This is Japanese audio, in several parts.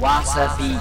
わさび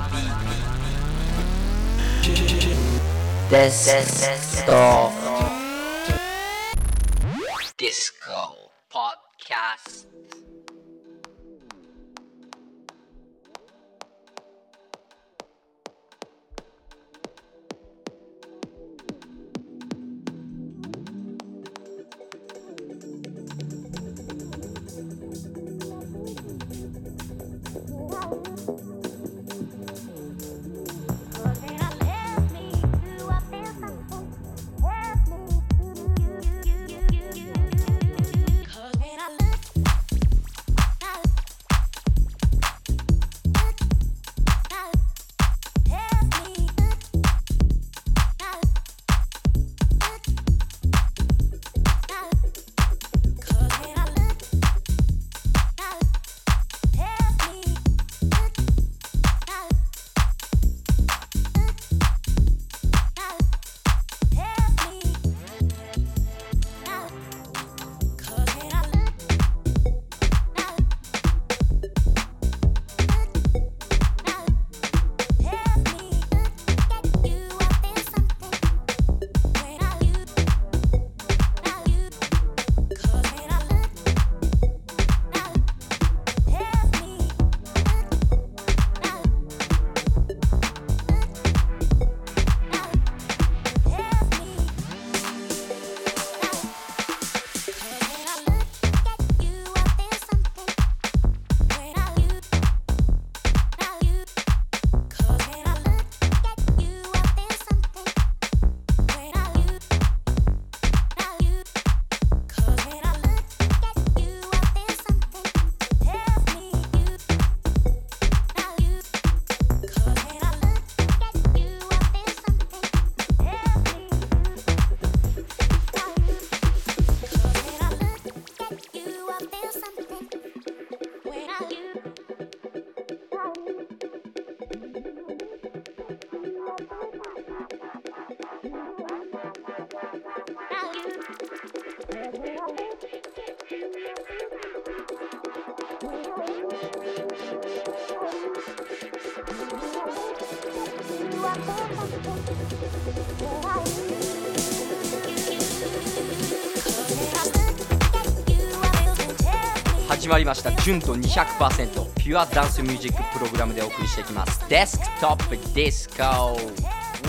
始まりました。純度200%ピュアダンスミュージックプログラムでお送りしていきます。デスクトップディスコ。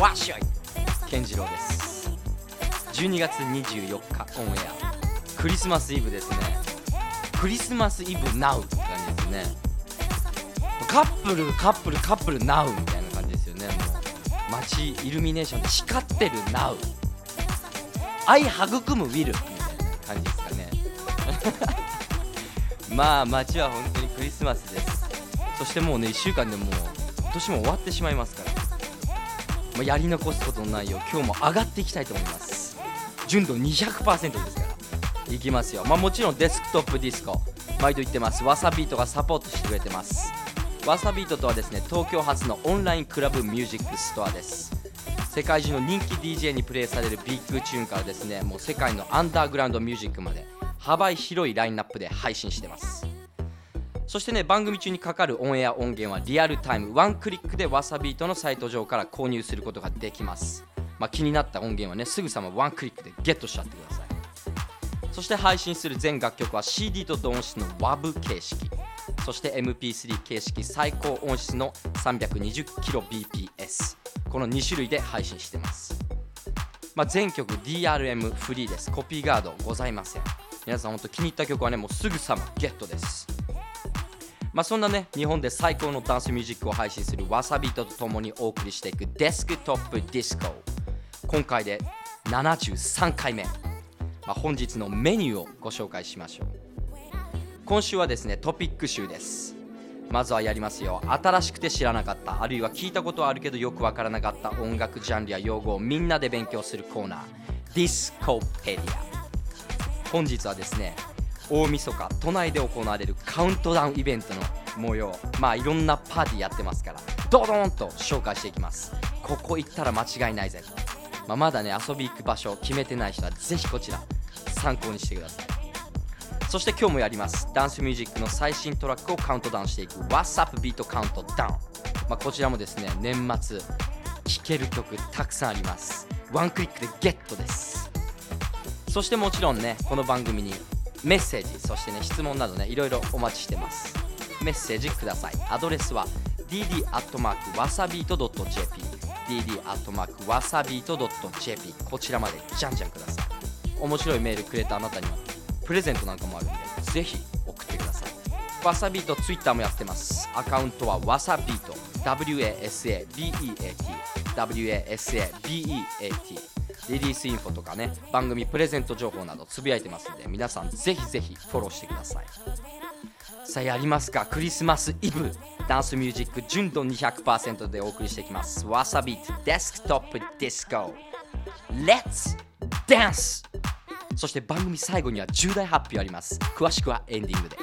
わっしょい。健次郎です。12月24日オンエア。クリスマスイブですね。クリスマスイブナウって感じですね。カップルカップルカップルナウみたいな感じですよね。もう街イルミネーションで光ってるナウ。愛育むウィル。まあ街は本当にクリスマスです。そしてもうね1週間でもう今年も終わってしまいますから、まあ、やり残すことのないよう今日も上がっていきたいと思います。純度200%ですから。いきますよ。まあもちろんデスクトップディスコ。毎度言ってます。 WASABEATがサポートしてくれてます。 WASABEATとはですね東京発のオンラインクラブミュージックストアです。世界中の人気 DJ にプレイされるビッグチューンからですねもう世界のアンダーグラウンドミュージックまで。幅広いラインナップで配信してます。そしてね番組中にかかるオンエア音源はリアルタイムワンクリックで WASABEATのサイト上から購入することができます。まあ、気になった音源はねすぐさまワンクリックでゲットしちゃってください。そして配信する全楽曲は CD と同音質の WAV 形式。そして MP3 形式最高音質の 320kbps この2種類で配信してます。まあ、全曲 DRM フリーです。コピーガードございません。皆さん本当気に入った曲はねもうすぐさまゲットです。まあそんなね日本で最高のダンスミュージックを配信するわさびとともにお送りしていくデスクトップディスコ。今回で73回目、まあ、本日のメニューをご紹介しましょう。今週はですねトピック集です。まずはやりますよ。新しくて知らなかった。あるいは聞いたことはあるけどよくわからなかった音楽ジャンルや用語をみんなで勉強するコーナー。ディスコペディア。本日はですね大晦日都内で行われるカウントダウンイベントの模様まあいろんなパーティーやってますからドドーンと紹介していきます。ここ行ったら間違いないぜ、まあ、まだね遊び行く場所決めてない人はぜひこちら参考にしてください。そして今日もやります。ダンスミュージックの最新トラックをカウントダウンしていく。What's Up Beat Countdown まあ、こちらもですね年末聴ける曲たくさんあります。ワンクリックでゲットです。そしてもちろんねこの番組にメッセージそしてね質問などねいろいろお待ちしてます。メッセージください。アドレスは dd.wasabeat.jp dd.wasabeat.jp こちらまでじゃんじゃんください。面白いメールくれたあなたにはプレゼントなんかもあるんでぜひ送ってください。 WASABEATツイッターもやってます。アカウントは WASABEAT WASABEAT WASABEAT リリースインフォとかね番組プレゼント情報などつぶやいてますので皆さんぜひぜひフォローしてください。さあやりますか。クリスマスイブ。ダンスミュージック純度200%でお送りしていきます。 WASABEATデスクトップディスコ。Let's Dance そして番組最後には重大発表あります。詳しくはエンディングで。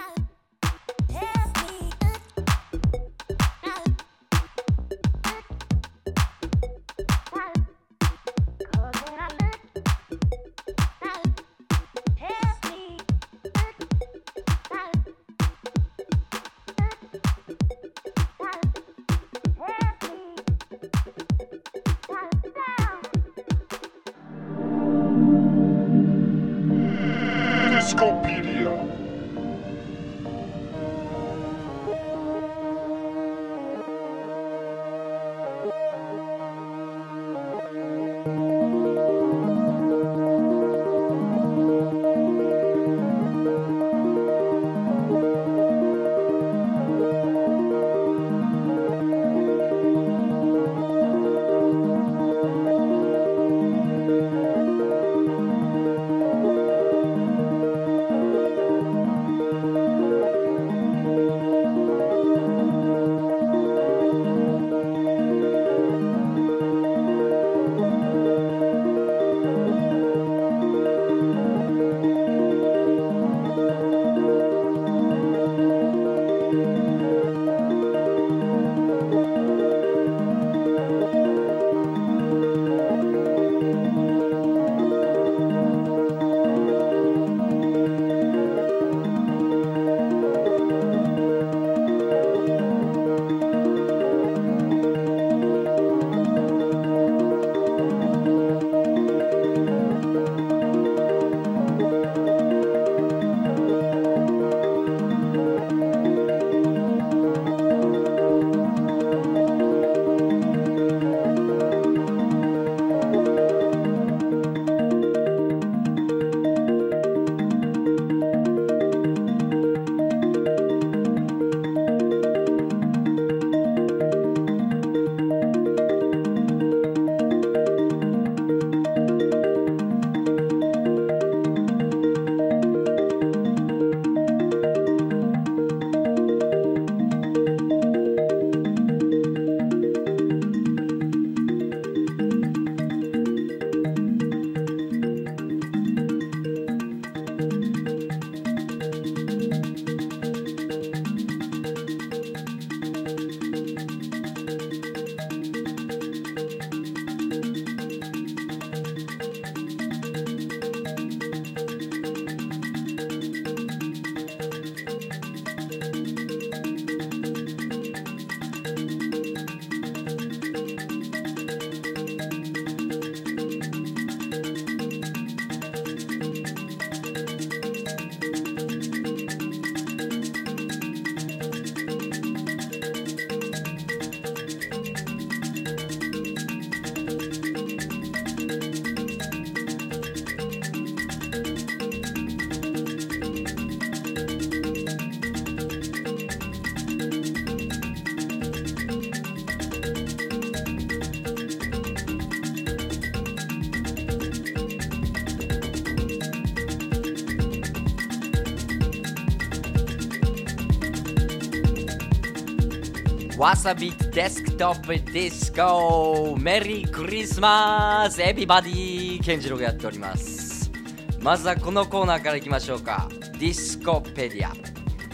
WASABEATデスクトップディスコ Merry Christmas everybody ケンジロがやっておりますまずはこのコーナーからいきましょうか。ディスコペディ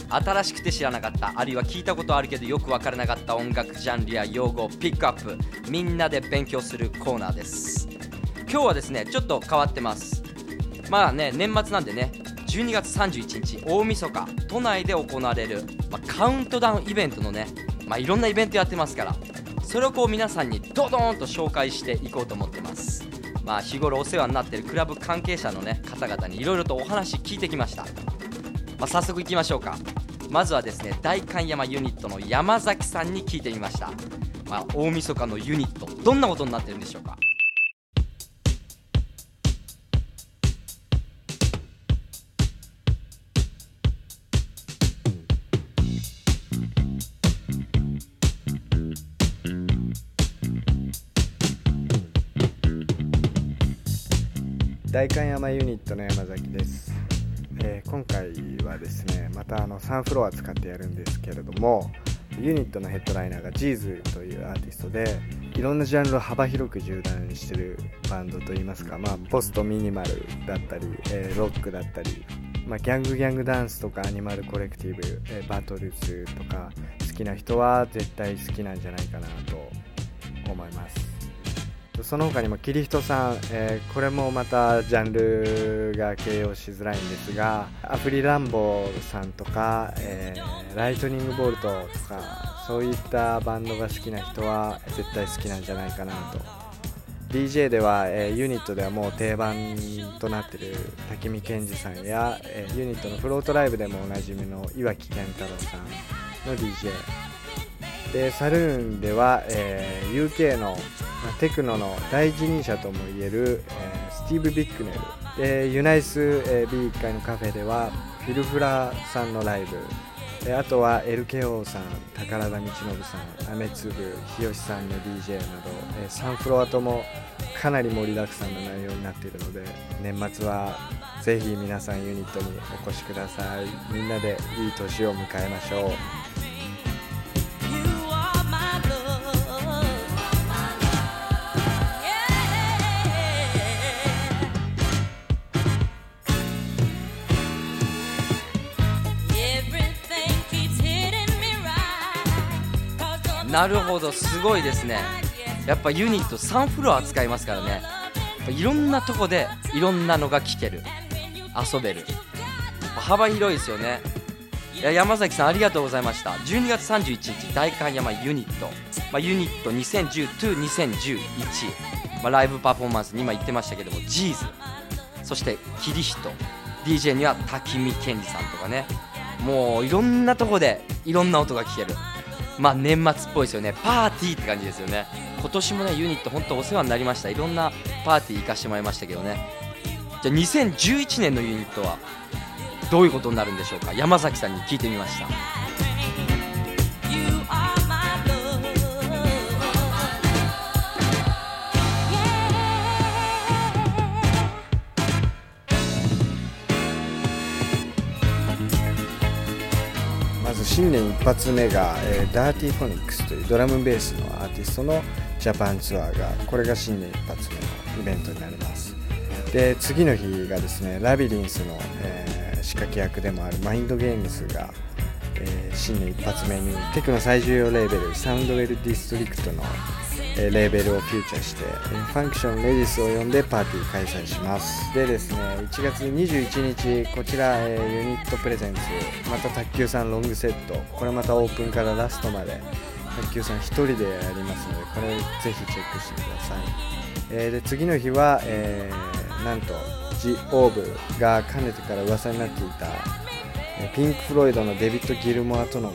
ア新しくて知らなかった。あるいは聞いたことあるけどよくわからなかった音楽ジャンルや用語をピックアップみんなで勉強するコーナーです。今日はですねちょっと変わってます。まあね年末なんでね12月31日大晦日都内で行われる、まあ、カウントダウンイベントのねまあ、いろんなイベントやってますからそれをこう皆さんにドドーンと紹介していこうと思ってます。まあ日頃お世話になっているクラブ関係者のね方々にいろいろとお話聞いてきました、まあ、早速いきましょうか。まずはですね代官山ユニットの山崎さんに聞いてみました、まあ、大晦日のユニットどんなことになってるんでしょうか？代官山ユニットの山崎です、えー、今回はですねまたあの3フロア使ってやるんですけれどもユニットのヘッドライナーがジーズというアーティストでいろんなジャンルを幅広く縦断してるバンドといいますか、まあ、ポストミニマルだったり、えー、ロックだったり、まあ、ギャングギャングダンスとかアニマルコレクティブ、えー、バトルズとか好きな人は絶対好きなんじゃないかなと思います。その他にもキリヒトさん、えー、これもまたジャンルが形容しづらいんですがアフリランボーさんとか、えー、ライトニングボルトとかそういったバンドが好きな人は絶対好きなんじゃないかなと。DJ では、えー、ユニットではもう定番となっている滝見健二さんや、えユニットのフロートライブでもおなじみの岩城健太郎さんの DJ でサルーンでは、えー、UK のテクノの第一人者ともいえる、えー、スティーブ・ビックネル。でユナイス、えー、B1 階のカフェではフィルフラーさんのライブ。であとは LKO さん宝田道信さん雨粒日吉さんの DJ など、えー、3フロアともかなり盛りだくさんの内容になっているので年末はぜひ皆さんユニットにお越しください。みんなでいい年を迎えましょう。なるほどすごいですね。やっぱユニット3フロア使いますからね。いろんなとこでいろんなのが聴ける。遊べる。幅広いですよね。いや山崎さんありがとうございました。12月31日代官山ユニット、まあ、ユニット2010-2011、まあ、ライブパフォーマンスに今言ってましたけどもジーズ。そしてキリヒト。DJ には滝見健二さんとかね。もういろんなとこでいろんな音が聴ける。まあ年末っぽいですよね。パーティーって感じですよね。今年もねユニット本当お世話になりました。いろんなパーティー行かしてもらいましたけどね。じゃあ2011年のユニットはどういうことになるんでしょうか？山崎さんに聞いてみました。新年一発目が、えー、ダーティーフォニックスというドラムベースのアーティストのジャパンツアーがこれが新年一発目のイベントになります。で次の日がですねラビリンスの、えー、仕掛け役でもあるマインドゲームズが、えー、新年一発目にテクノ最重要レーベルサンドウェルディストリクトのえレーベルをフューチャーして、えファンクションレジスを呼んでパーティー開催します。でですね1月21日こちら、えユニット presentsまた卓球さんロングセット。これまたオープンからラストまで卓球さん1人でやりますのでこれぜひチェックしてください、えー、で次の日は、えー、なんとジ・オーブがかねてから噂になっていたピンク・フロイドのデビッド・ギルモアとの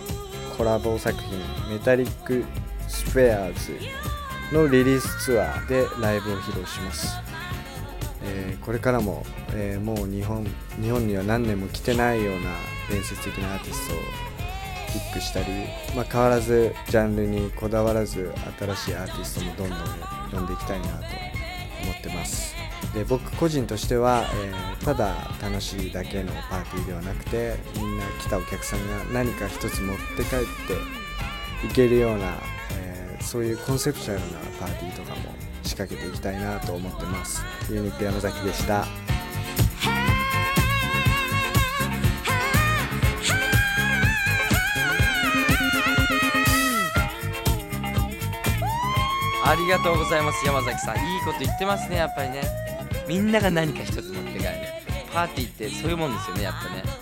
コラボ作品メタリック・スフェアーズ。のリリースツアーでライブを披露します、えー、これからも、えー、もう日本日本には何年も来てないような伝説的なアーティストをピックしたり、まあ、変わらずジャンルにこだわらず新しいアーティストもどんどん呼んでいきたいなと思ってます。で僕個人としては、えー、ただ楽しいだけのパーティーではなくてみんな来たお客さんが何か一つ持って帰っていけるようなそういうコンセプチュアルなパーティーとかも仕掛けていきたいなと思ってます。ユニット山崎でした。ありがとうございます山崎さん。いいこと言ってますねやっぱりね。みんなが何か一つ持って帰る。パーティーってそういうもんですよねやっぱね。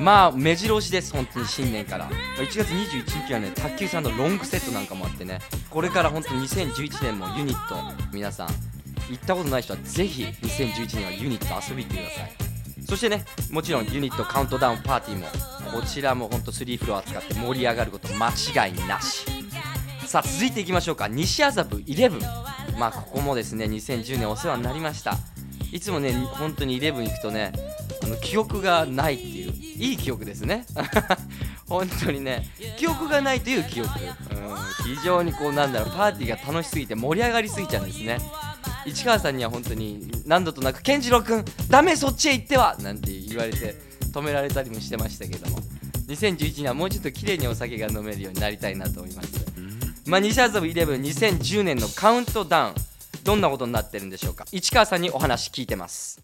まあ目白押しです本当に新年から。1月21日はね卓球さんのロングセットなんかもあってね。これから本当2011年もユニット皆さん行ったことない人はぜひ2011年はユニット遊びに行ってください。そしてねもちろんユニットカウントダウンパーティーもこちらも本当3フロア使って盛り上がること間違いなし。さあ続いていきましょうか。西麻布11まあここもですね2010年お世話になりました。いつもね本当に11行くとねあの記憶がないっていう。いい記憶ですね。本当にね。記憶がないという記憶、うん、非常にこうなんだろう。パーティーが楽しすぎて盛り上がりすぎちゃうんですね。市川さんには本当に何度となく「健次郎君ダメそっちへ行っては!」なんて言われて止められたりもしてましたけども。2011年はもうちょっと綺麗にお酒が飲めるようになりたいなと思いますまあ、西麻布112010年のカウントダウンどんなことになってるんでしょうか。市川さんにお話聞いてます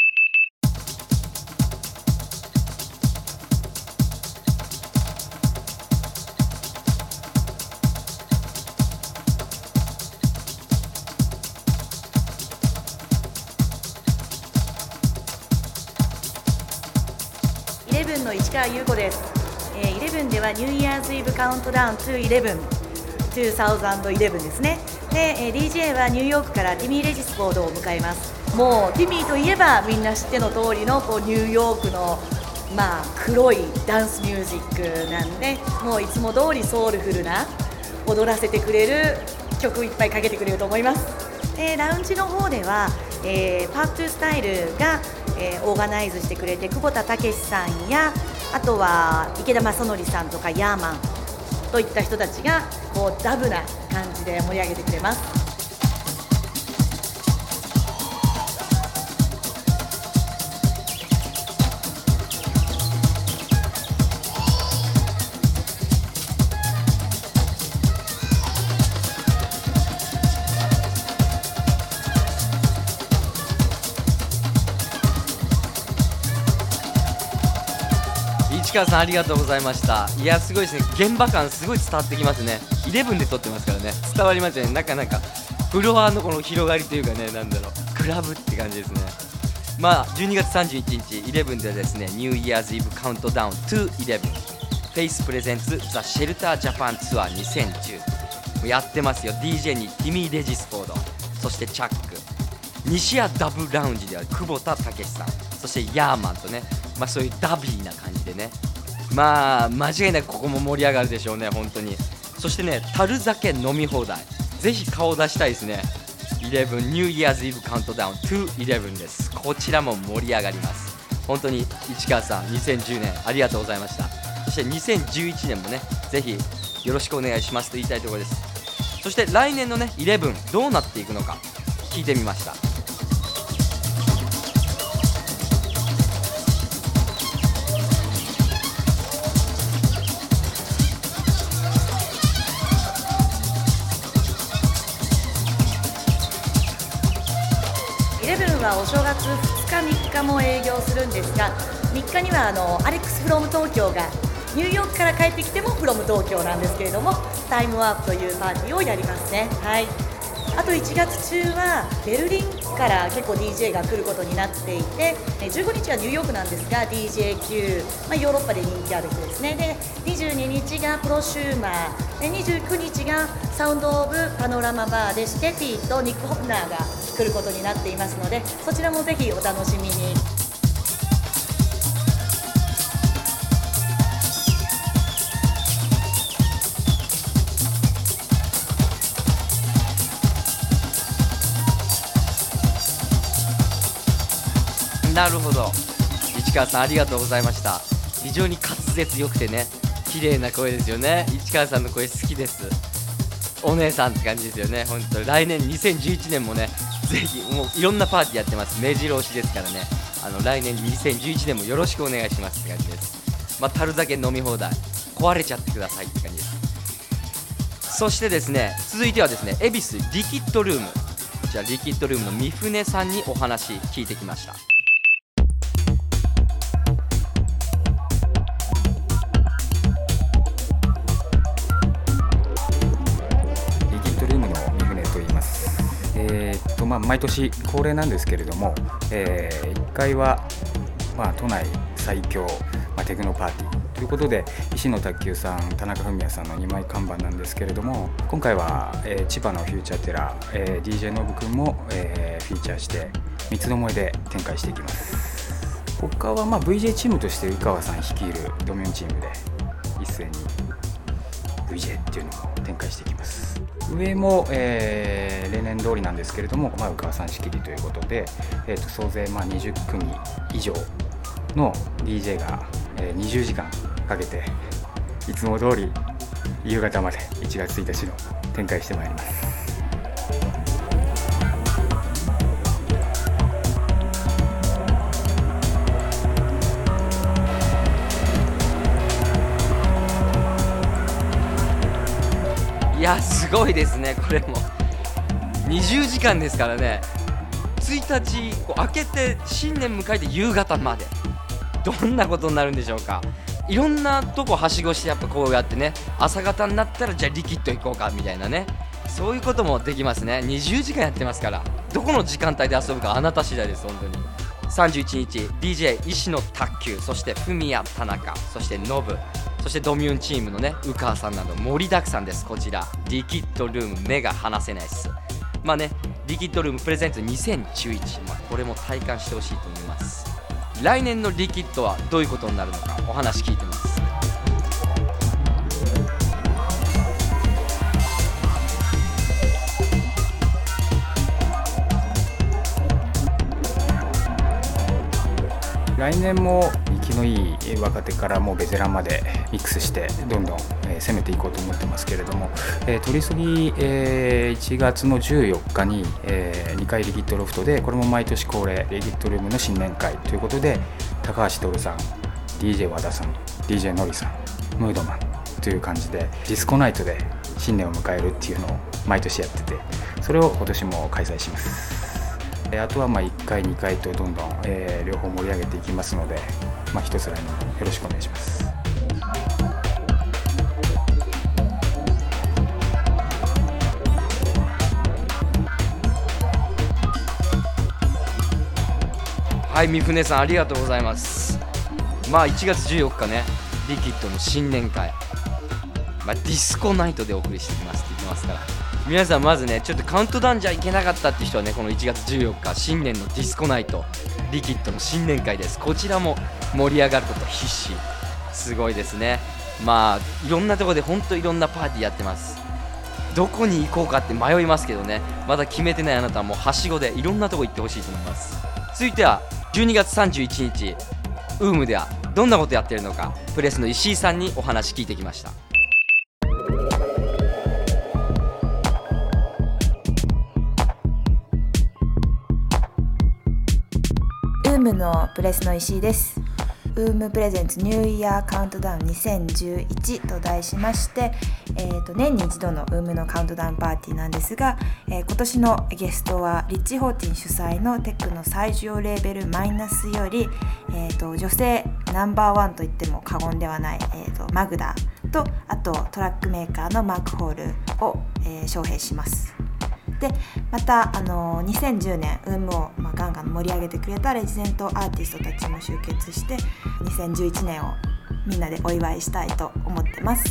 市川優子です、えー、イレブンではニューイヤーズイブカウントダウン2 11 2011ですね。で、えー、DJ はニューヨークからティミー・レジスボードを迎えます。もうティミーといえばみんな知っての通りのこうニューヨークのまあ黒いダンスミュージックなんでもういつも通りソウルフルな踊らせてくれる曲いっぱいかけてくれると思います。でラウンジの方では、えー、パークトゥースタイルが、えー、オーガナイズしてくれて久保田武さんやあとは池田正則さんとかヤーマンといった人たちがこうダブな感じで盛り上げてくれます。川さんありがとうございました。いやすごいですね。現場感すごい伝わってきますね。11で撮ってますからね。伝わりますよね。なかなか。フロアのこの広がりというかねなんだろう。クラブって感じですね。まあ12月31日11ではでですね New Year's Eve Countdown to 11フェイス presents ザ・シェルター・ジャパンツアー2010やってますよ DJ にティミー・レジスフォード。そしてチャック。西谷ダブラウンジでは久保田武さん。そしてヤーマンとね、まあ、そういうダビーな感じでね。まあ間違いなくここも盛り上がるでしょうね本当に。そしてね樽酒飲み放題。ぜひ顔を出したいですね。11ニューイヤーズイブカウントダウン211です。こちらも盛り上がります。本当に市川さん2010年ありがとうございました。そして2011年もねぜひよろしくお願いしますと言いたいところです。そして来年のね11どうなっていくのか聞いてみました。はお正月2日3日も営業するんですが3日にはあのアレックス・フロム東京がニューヨークから帰ってきてもフロム東京なんですけれどもタイムワープというパーティーをやりますね。はい。あと1月中はベルリンから結構 DJ が来ることになっていて15日はニューヨークなんですが DJQ、まあ、ヨーロッパで人気ある人ですね。で22日がプロシューマーで29日がサウンド・オブ・パノラマバーでシテティとニック・ホプナーが来ることになっていますのでそちらもぜひお楽しみに。なるほど。市川さんありがとうございました。非常に滑舌よくてね綺麗な声ですよね。市川さんの声好きです。お姉さんって感じですよね。本当来年2011年もねぜひもういろんなパーティーやってます。目白押しですからね。あの来年2011年もよろしくお願いしますって感じです。まあ樽酒飲み放題。壊れちゃってくださいって感じです。そしてですね続いてはですね恵比寿リキッドルーム。こちらリキッドルームの三船さんにお話聞いてきました。まあ、毎年恒例なんですけれども、え1階は、まあ、都内最強まあ、テクノパーティーということで石野卓球さん田中文也さんの2枚看板なんですけれども今回は、えー、千葉のフューチャーテラー、えー、DJ ノブくんも、えー、フィーチャーして三つどもえで展開していきます。他はまあ VJ チームとして宇川さん率いるドミュンチームで一斉に VJ っていうのを展開していきます。上も、えー、例年通りなんですけれども、まあ、宇川さん仕切りということで、えー、と総勢まあ20組以上の DJ が、えー、20時間かけていつも通り夕方まで1月1日の展開してまいります。やすごいですねこれも。20時間ですからね。1日こう開けて新年迎えて夕方まで。どんなことになるんでしょうか。いろんなとこはしごしてやっぱこうやってね朝方になったらじゃあリキッド行こうかみたいなね。そういうこともできますね。20時間やってますから。どこの時間帯で遊ぶかあなた次第です本当に。31日 DJ 石野卓球そしてフミヤ田中そしてノブそしてドミューンチームのね宇川さんなど盛りだくさんです。こちらリキッドルーム目が離せないっす。まあねリキッドルームプレゼント2011、まあ、これも体感してほしいと思います。来年のリキッドはどういうことになるのかお話聞いてます。来年も生きのいい若手からもうベテランまでミックスしてどんどん、攻めていこうと思ってますけれども、えー、取り急ぎ、えー、1月の14日に、えー、2階リキッドロフトでこれも毎年恒例リキッドルームの新年会ということで高橋徹さん DJ 和田さん DJ のりさんムードマンという感じでディスコナイトで新年を迎えるっていうのを毎年やっててそれを今年も開催します。あとはまあ1回2回とどんどん、えー、両方盛り上げていきますので、まあ、一つ来年よろしくお願いします。はい三船さんありがとうございます。まあ1月14日ねリキッドの新年会、まあ、ディスコナイトでお送りしてきますって言ってますから。皆さんまずねちょっとカウントダウンじゃいけなかったって人はねこの1月14日新年のディスコナイトリキッドの新年会です。こちらも盛り上がること必至。すごいですね。まあいろんなところで本当いろんなパーティーやってます。どこに行こうかって迷いますけどね。まだ決めてないあなたはもうはしごでいろんなとこ行ってほしいと思います。続いては12月31日ウームではどんなことやってるのかプレスの石井さんにお話聞いてきました。ムのプレスの石井ですウームプレゼンツニューイヤーカウントダウン2011と題しまして、えー、と年に一度のウームのカウントダウンパーティーなんですが、えー今年のゲストはリッチ・ホーティン主催のテックの最上レーベルマイナスより、えー、と女性ナンバーワンと言っても過言ではない、えー、とマグダとあとトラックメーカーのマークホールを、えー招聘します。でまたあの2010年ウームを、まあ、ガンガン盛り上げてくれたレジデントアーティストたちも集結して2011年をみんなでお祝いしたいと思ってます。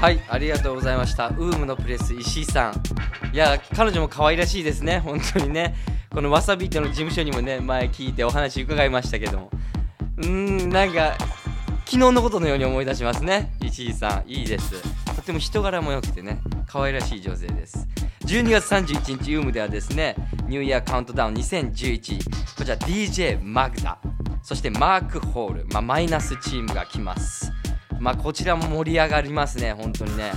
はいありがとうございました。ウームのプレス石井さん。いや彼女も可愛らしいですね。本当にね。このわさびートの事務所にもね前聞いてお話伺いましたけども。うーんなんか昨日のことのように思い出しますね。石井さんいいです。とても人柄も良くてね可愛らしい女性です。12月31日ウームではですねニューイヤーカウントダウン2011こちら DJ マグダ。そしてマークホール、まあ、マイナスチームが来ます。まあこちらも盛り上がりますね本当にね。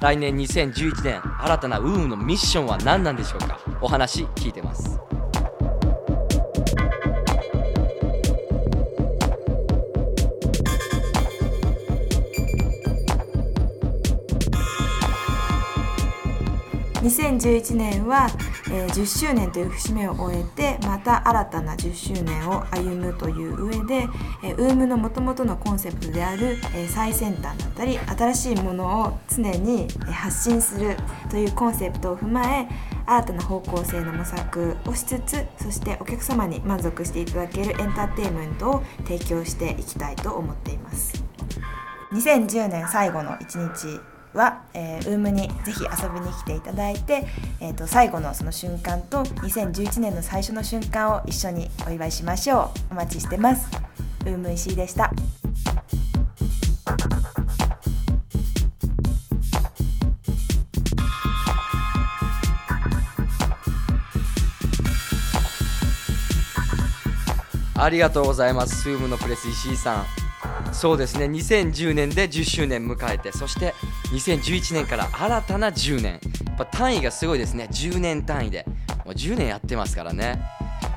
来年2011年新たなウーのミッションは何なんでしょうか。お話聞いてます。2011年は、えー、10周年という節目を終えてまた新たな10周年を歩むという上で、えー、ウームのもともとのコンセプトである、えー、最先端だったり新しいものを常に発信するというコンセプトを踏まえ新たな方向性の模索をしつつそしてお客様に満足していただけるエンターテインメントを提供していきたいと思っています。2010年最後の1日。は、えー、ウームにぜひ遊びに来ていただいて、えーと、最後のその瞬間と2011年の最初の瞬間を一緒にお祝いしましょう。お待ちしてます。ウーム石井でした。ありがとうございます。スームのプレス石井さん。そうですね。2010年で10周年迎えてそして2011年から新たな10年。やっぱ単位がすごいですね。10年単位で。もう10年やってますからね。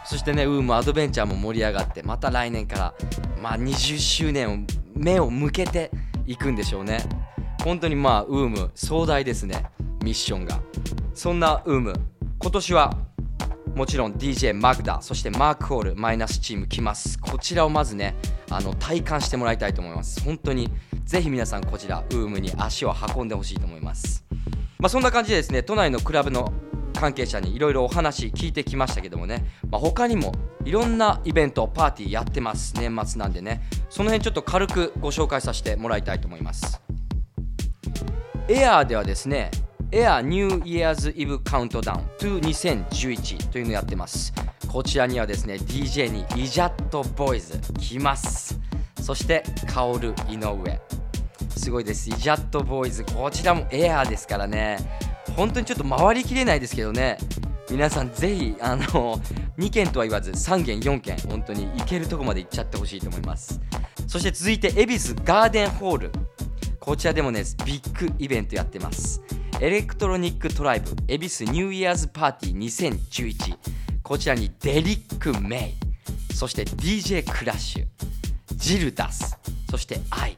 そしてねウームアドベンチャーも盛り上がってまた来年からまあ20周年を目を向けていくんでしょうね。本当にまあウーム壮大ですね。ミッションが。そんなウーム今年はもちろん DJ マグダそしてマークホールマイナスチーム来ます。こちらをまずねあの体感してもらいたいと思います。本当にぜひ皆さんこちらウームに足を運んでほしいと思います。まあ、そんな感じでですね都内のクラブの関係者にいろいろお話聞いてきましたけどもね、まあ、他にもいろんなイベントパーティーやってます。年末なんでね。その辺ちょっと軽くご紹介させてもらいたいと思います。エアーではですねエアニューイヤーズイブカウントダウン2 2011というのをやってます。こちらにはですね DJ にイジャットボーイズ来ます。そしてカオル井上。すごいです。イジャットボーイズこちらもエアーですからね。本当にちょっと回りきれないですけどね。皆さんぜひあの2件とは言わず3件4件本当に行けるとこまで行っちゃってほしいと思います。そして続いて恵比寿ガーデンホール。こちらでもねビッグイベントやってます。エレクトロニックトライブ恵比寿 New Year's Party 2011こちらにデリック・メイ。そして DJ クラッシュ。ジルダス。そしてアイ。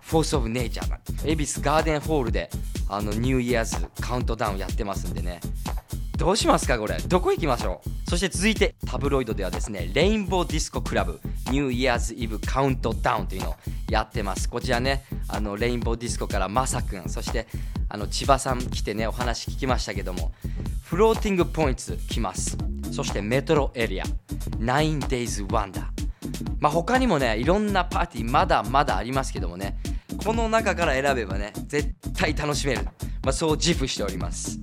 フォース・オブ・ネイチャーが恵比寿ガーデンホールであの New Year's Countdown やってますんでね。どうしますかこれ。どこ行きましょう？そして続いてタブロイドではですねレインボーディスコクラブ New Year's Eve Countdown というのをやってます。こちらねあのレインボーディスコからまさくんそしてあの千葉さん来てねお話聞きましたけどもフローティングポイント来ます。そしてメトロエリア Nine Days Wonder まあ他にもねいろんなパーティーまだまだありますけどもねこの中から選べばね絶対楽しめる、まあ、そう自負しております。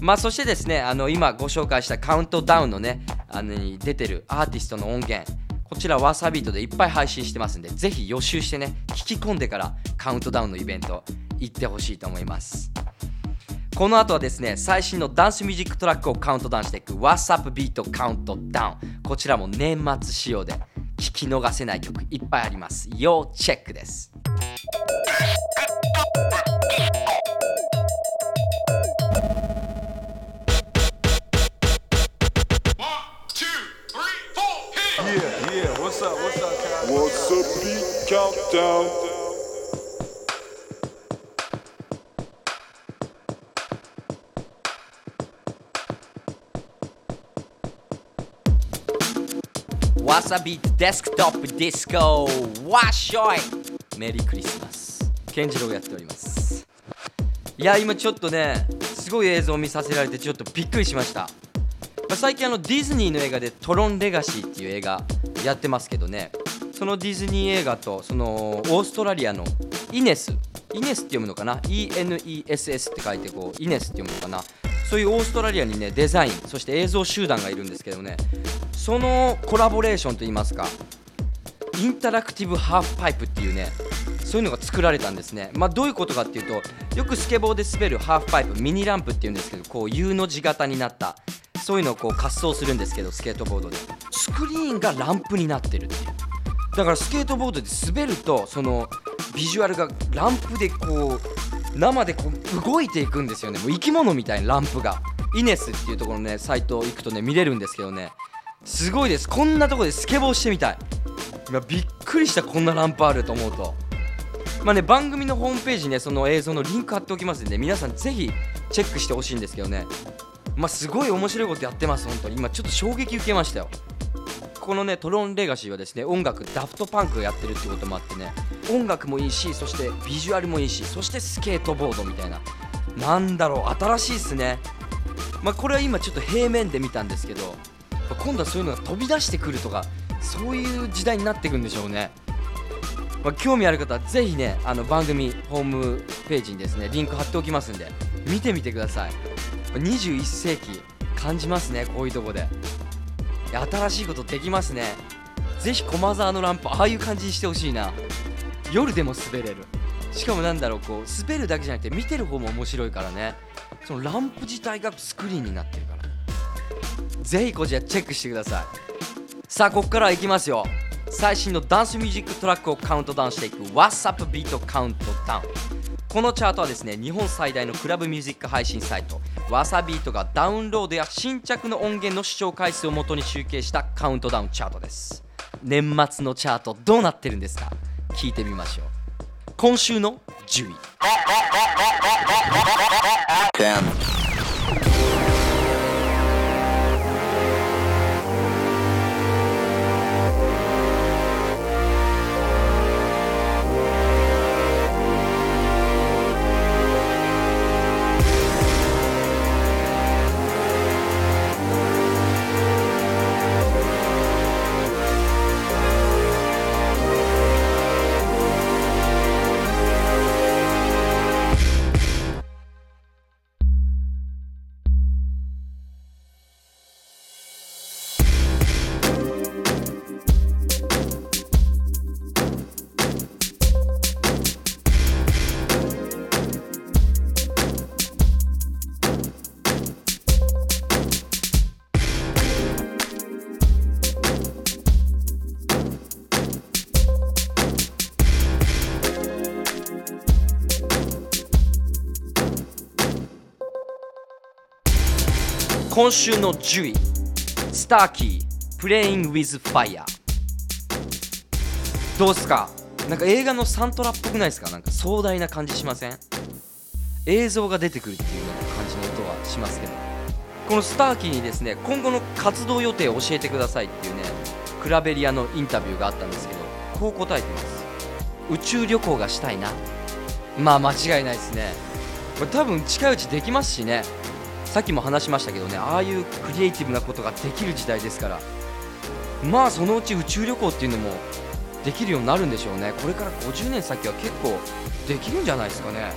まあそしてですねあの今ご紹介したカウントダウンのねあのに出てるアーティストの音源こちらわさビートでいっぱい配信してますんでぜひ予習してね聞き込んでからカウントダウンのイベント行ってほしいと思います。この後はですね最新のダンスミュージックトラックをカウントダウンしていく What's Up Beat Countdown こちらも年末仕様で聞き逃せない曲いっぱいあります。要チェックです。わさびデスクトップディスコわっしょいメリークリスマス健次郎がやっておりますいや今ちょっとねすごい映像を見させられてちょっとびっくりしました、まあ、最近あのディズニーの映画で「トロンレガシー」っていう映画やってますけどね。そのディズニー映画とそのオーストラリアのイネス。イネスって読むのかな？ENESS って書いてこうイネスって読むのかな？そういうオーストラリアにねデザインそして映像集団がいるんですけどね。そのコラボレーションといいますかインタラクティブハーフパイプっていうねそういうのが作られたんですね、まあ、どういうことかっていうとよくスケボーで滑るハーフパイプミニランプっていうんですけどこう U の字型になったそういうのをこう滑走するんですけどスケートボードで。スクリーンがランプになってるっていう。だからスケートボードで滑るとそのビジュアルがランプでこう生でこう動いていくんですよね。もう生き物みたいなランプが。イネスっていうところのねサイト行くとね見れるんですけどね。すごいです。こんなとこでスケボーしてみたい。今びっくりしたこんなランプあると思うと。まあね番組のホームページにねその映像のリンク貼っておきますんで皆さんぜひチェックしてほしいんですけどね。まあすごい面白いことやってます本当に。今ちょっと衝撃受けましたよ。このねトロンレガシーはですね音楽ダフトパンクがやってるってこともあってね音楽もいいしそしてビジュアルもいいしそしてスケートボードみたいな。なんだろう新しいっすね。まあこれは今ちょっと平面で見たんですけど今度はそういうのが飛び出してくるとかそういう時代になってくんでしょうね。まあ、興味ある方はぜひねあの番組ホームページにですねリンク貼っておきますんで見てみてください。21世紀感じますねこういうとこで。新しいことできますね。ぜひ駒沢のランプああいう感じにしてほしいな。夜でも滑れる。しかもなんだろうこう滑るだけじゃなくて見てる方も面白いからね。そのランプ自体がスクリーンになってるから。ぜひこちらチェックしてください。さあここからはいきますよ。最新のダンスミュージックトラックをカウントダウンしていく。WhatsApp ビートカウントダウン。このチャートはですね日本最大のクラブミュージック配信サイトわさビートがダウンロードや新着の音源の視聴回数をもとに集計したカウントダウンチャートです。年末のチャートどうなってるんですか？聞いてみましょう。今週の10位。今週の10位スターキー Playing with Fire どうっすか？なんか映画のサントラっぽくないですか？なんか壮大な感じしません？映像が出てくるっていうような感じの音はしますけど。このスターキーにですね今後の活動予定を教えてくださいっていうねクラベリアのインタビューがあったんですけどこう答えてます。宇宙旅行がしたいな。まあ間違いないですね。これ多分近いうちできますしね。さっきも話しましたけどねああいうクリエイティブなことができる時代ですからまあそのうち宇宙旅行っていうのもできるようになるんでしょうね。これから50年先は結構できるんじゃないですかね。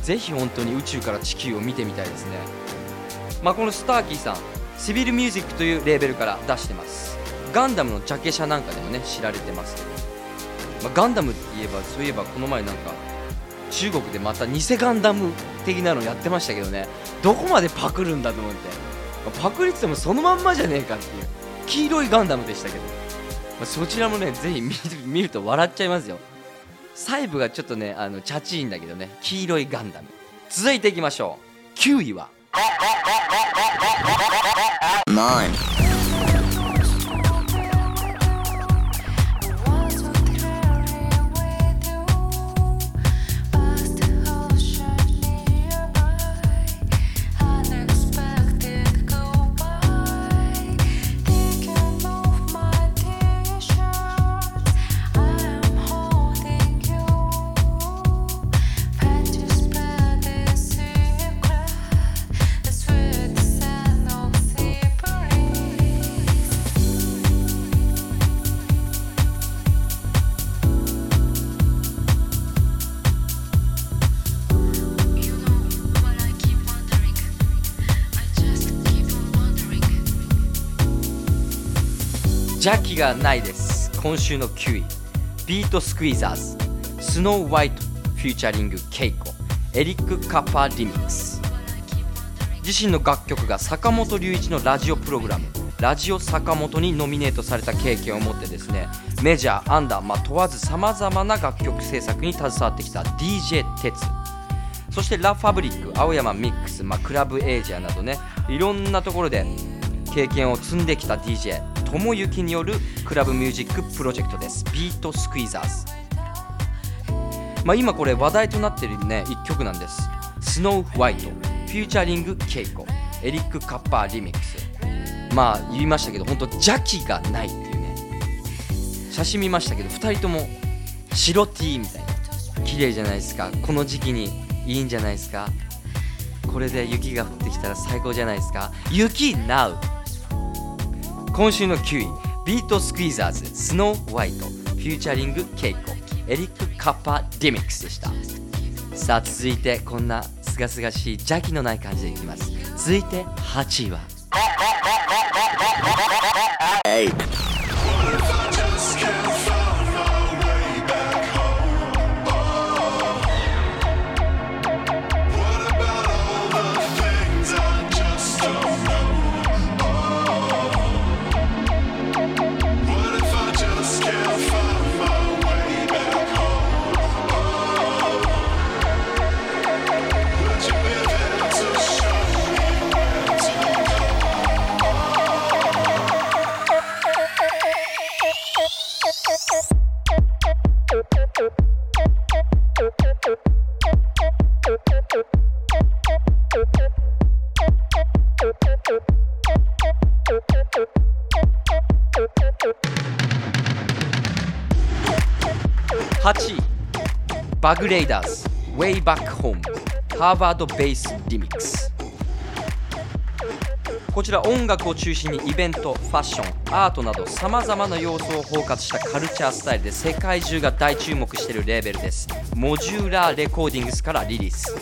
ぜひ本当に宇宙から地球を見てみたいですね。まあこのスターキーさんシビルミュージックというレーベルから出してます。ガンダムのジャケ写なんかでもね知られてますけど、まあ、ガンダムって言えばそういえばこの前なんか中国でまた偽ガンダム的なのやってましたけどね。どこまでパクるんだと思って。パクリってもそのまんまじゃねえかっていう。黄色いガンダムでしたけど、まあ、そちらもねぜひ見る 見ると笑っちゃいますよ。細部がちょっとねあのチャチいんだけどね。黄色いガンダム。続いていきましょう。9位は。9がないです。今週の9位ビートスクイーザーズ。 Snow White featuring ケイコエリック・カッパリミックス。自身の楽曲が坂本龍一のラジオプログラム。ラジオ坂本にノミネートされた経験を持ってですねメジャーアンダー、まあ、問わずさまざまな楽曲制作に携わってきた DJ 哲そしてラ・ファブリック青山ミックス、まあ、クラブエイジアなどねいろんなところで経験を積んできた DJ 友幸によるクラブミュージックプロジェクトです。ビートスクイーザーズ。まあ今これ話題となっているね1曲なんです。 Snow White featuring ケイコエリック・カッパーリミックスまあ言いましたけど本当邪気がないっていうね。写真見ましたけど2人とも白 T みたいな。綺麗じゃないですか。この時期にいいんじゃないですか。これで雪が降ってきたら最高じゃないですか。雪 NOW 今週の9位ビートスクイーザーズ Snow White フィーチャリングケイコエリック・カッパディミックスでした。さあ続いてこんなすがすがしい邪気のない感じでいきます。続いて8位は。バグレイダーズ Way Back Home ハーバードベースリミックスこちら音楽を中心にイベントファッションアートなどさまざまな要素を包括したカルチャースタイルで世界中が大注目しているレーベルです。モジュラーレコーディングスからリリース、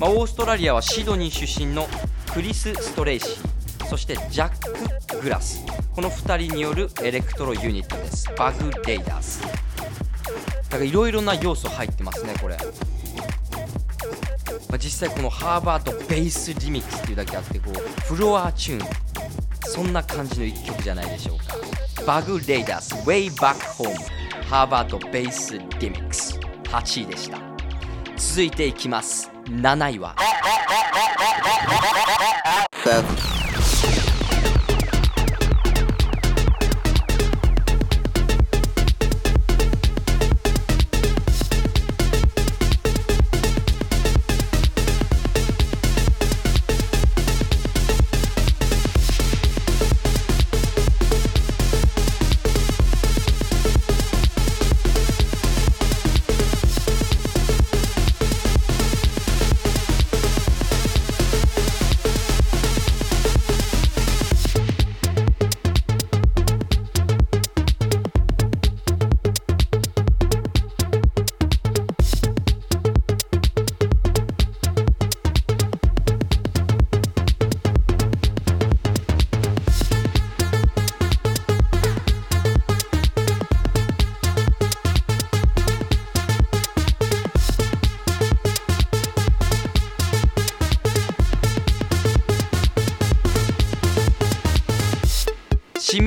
まあ、オーストラリアはシドニー出身のクリス・ストレイシーそしてジャック・グラス。この2人によるエレクトロユニットです。バグレイダーズ。だからいろいろな要素入ってますねこれ、まあ、実際このハーバードベースリミックスっていうだけあってこうフロアチューン。そんな感じの一曲じゃないでしょうか。バグレイダース Way Back Home ハーバードベースリミックス。8位でした。続いていきます。7位は。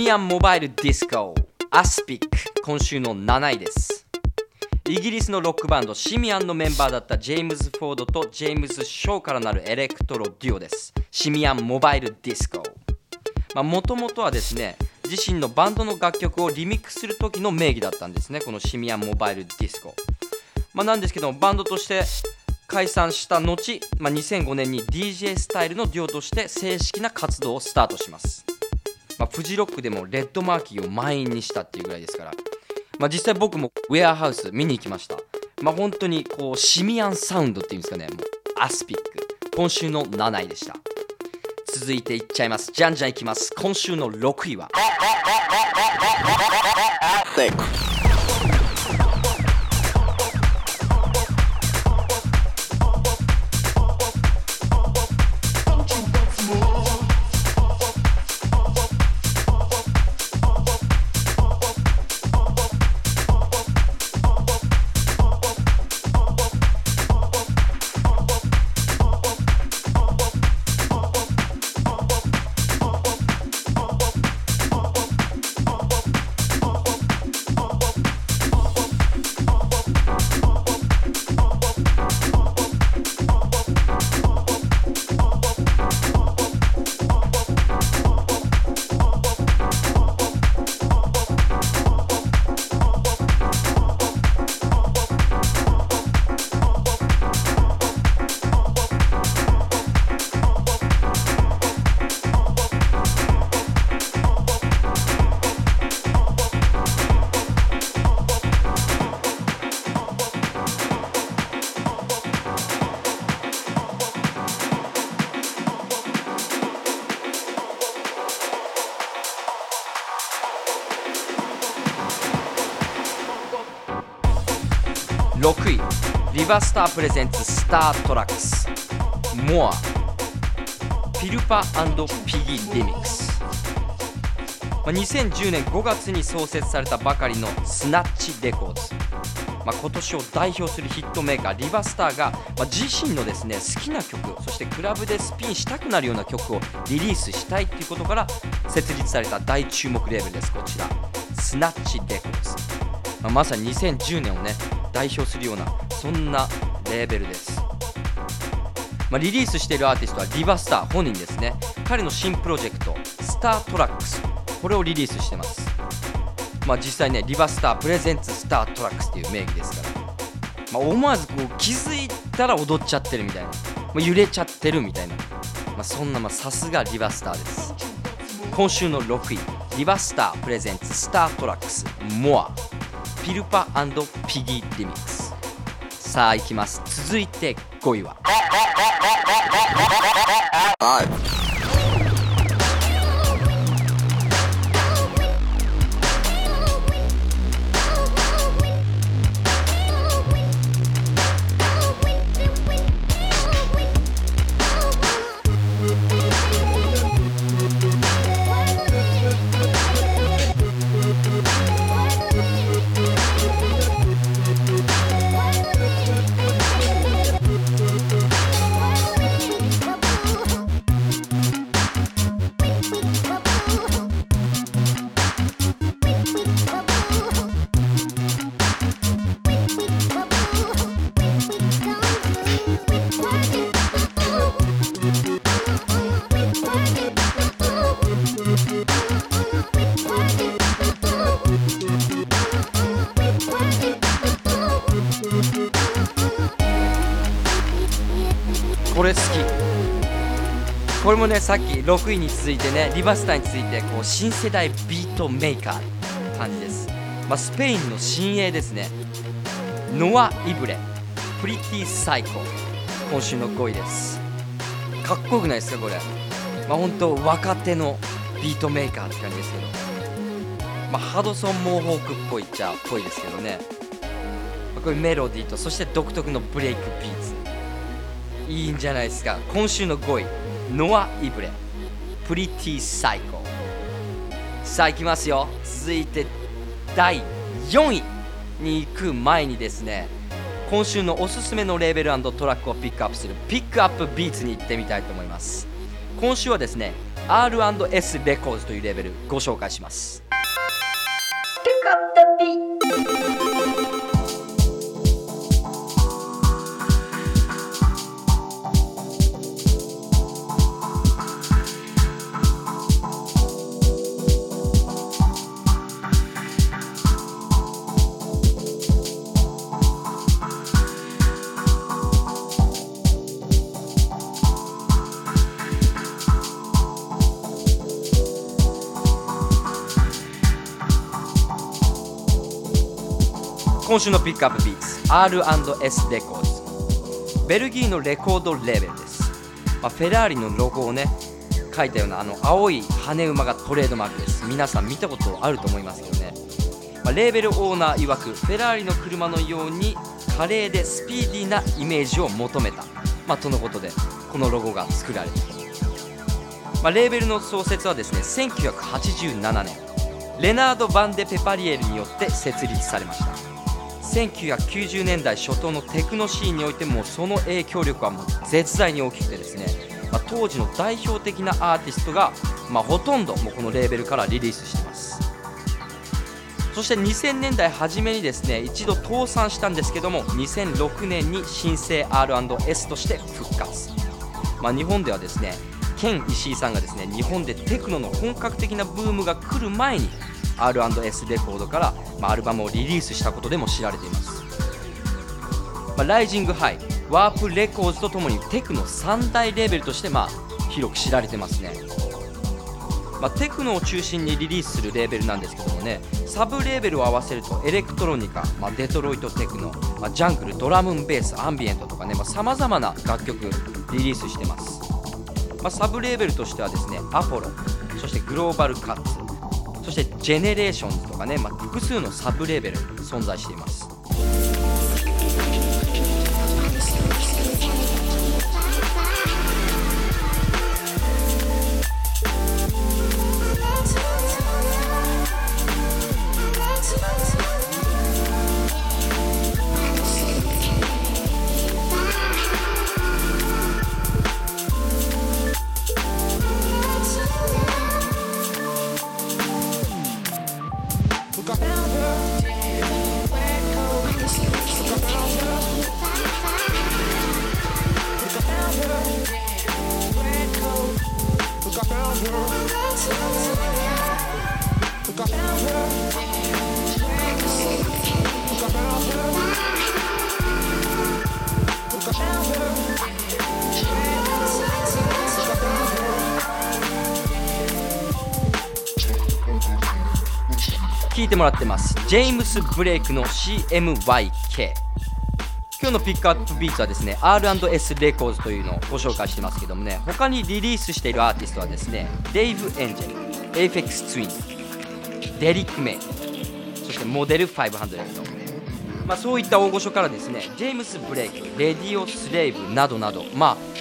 ミアンモバイルディスコ Aspic 今週の7位です。イギリスのロックバンドシミアンのメンバーだったジェームズ・フォードとジェームズ・ショーからなるエレクトロデュオです。シミアンモバイルディスコもともとはですね自身のバンドの楽曲をリミックスする時の名義だったんですねこのシミアンモバイルディスコ、まあ、なんですけどもバンドとして解散した後、まあ、2005年に DJ スタイルのデュオとして正式な活動をスタートします。まあ、フジロックでもレッドマーキーを満員にしたっていうぐらいですから、まあ、実際僕もウェアハウス見に行きました。まあ本当にこうシミアンサウンドっていうんですかね。もうアスピック。今週の7位でした。続いていっちゃいます。じゃんじゃんいきます。今週の6位は。リバスター presents スタートラックス。 More。ピルパピギリミックス。まあ2010年5月に創設されたばかりのスナッチレコーズ。まあ、今年を代表するヒットメーカーリバスターが、まあ、自身のですね好きな曲そしてクラブでスピンしたくなるような曲をリリースしたいということから設立された大注目レーベルです。こちら。スナッチレコーズ、まあ、まさに2010年をね代表するようなそんなレーベルです。まあ、リリースしているアーティストはリバスター本人ですね。彼の新プロジェクトスタートラックスこれをリリースしてます。まあ、実際ねリバスター presents スタートラックスっていう名義ですから、まあ、思わずこう気づいたら踊っちゃってるみたいな、まあ、揺れちゃってるみたいな、まあ、そんなさすがリバスターです。今週の6位リバスター presents スタートラックスモア。ピルパピギーリミックスさあいきます。続いて5位は。これもねさっき6位に続いてねリバスターについてこう新世代ビートメーカーって感じです、まあ、スペインの新鋭ですね。ノア・イブレ。 Pretty Psycho。今週の5位です。かっこよくないですかこれ。まあ本当若手のビートメーカーって感じですけど。まあハドソン・モーホークっぽいっちゃっぽいですけどね、まあ、これメロディーとそして独特のブレイクビーツ。いいんじゃないですか。今週の5位ノア・イブレ。プリティ・サイコさあいきますよ。続いて第4位に行く前にですね今週のおすすめのレーベルトラックをピックアップするピックアップビーツに行ってみたいと思います。今週はですね R&S レコーズというレベルご紹介します。ピックアップ。今週のピックアップビーツ R&S レコーズ。ベルギーのレコードレーベルです、まあ、フェラーリのロゴをね書いたようなあの青い羽馬がトレードマークです。皆さん見たことあると思いますけどね、まあ、レーベルオーナー曰くフェラーリの車のように華麗でスピーディーなイメージを求めた、まあ、とのことでこのロゴが作られた、まあ、レーベルの創設はですね1987年レナード・バンデ・ペパリエルによって設立されました。1990年代初頭のテクノシーンにおいてもその影響力はもう絶大に大きくてですね、まあ、当時の代表的なアーティストが、まあ、ほとんどもうこのレーベルからリリースしてます。そして2000年代初めにですね一度倒産したんですけども2006年に新生 R&S として復活、まあ、日本ではですねケン石井さんがですね日本でテクノの本格的なブームが来る前に R&S レコードから、まあ、アルバムをリリースしたことでも知られています、まあ、ライジングハイワープレコーズとともにテクノ3大レーベルとして、まあ、広く知られてますね、まあ、テクノを中心にリリースするレーベルなんですけどもねサブレーベルを合わせるとエレクトロニカ、まあ、デトロイトテクノ、まあ、ジャングルドラムンベースアンビエントとかねさまざ、まな楽曲リリースしてます、まあ、サブレーベルとしてはですねアポロそしてグローバルカッツそしてジェネレーションズとかね、まあ、複数のサブレーベル存在しています。てもらってます。ジェームス・ブレイクの CMYK 今日のピックアップビーツはですね R&S レコーズというのをご紹介してますけどもね他にリリースしているアーティストはですねデイブ・エンジェルエイフェクス・ツインデリック・メイそしてモデル500まあ、そういった大御所からですねジェームス・ブレイクレディオ・スレイブなどなど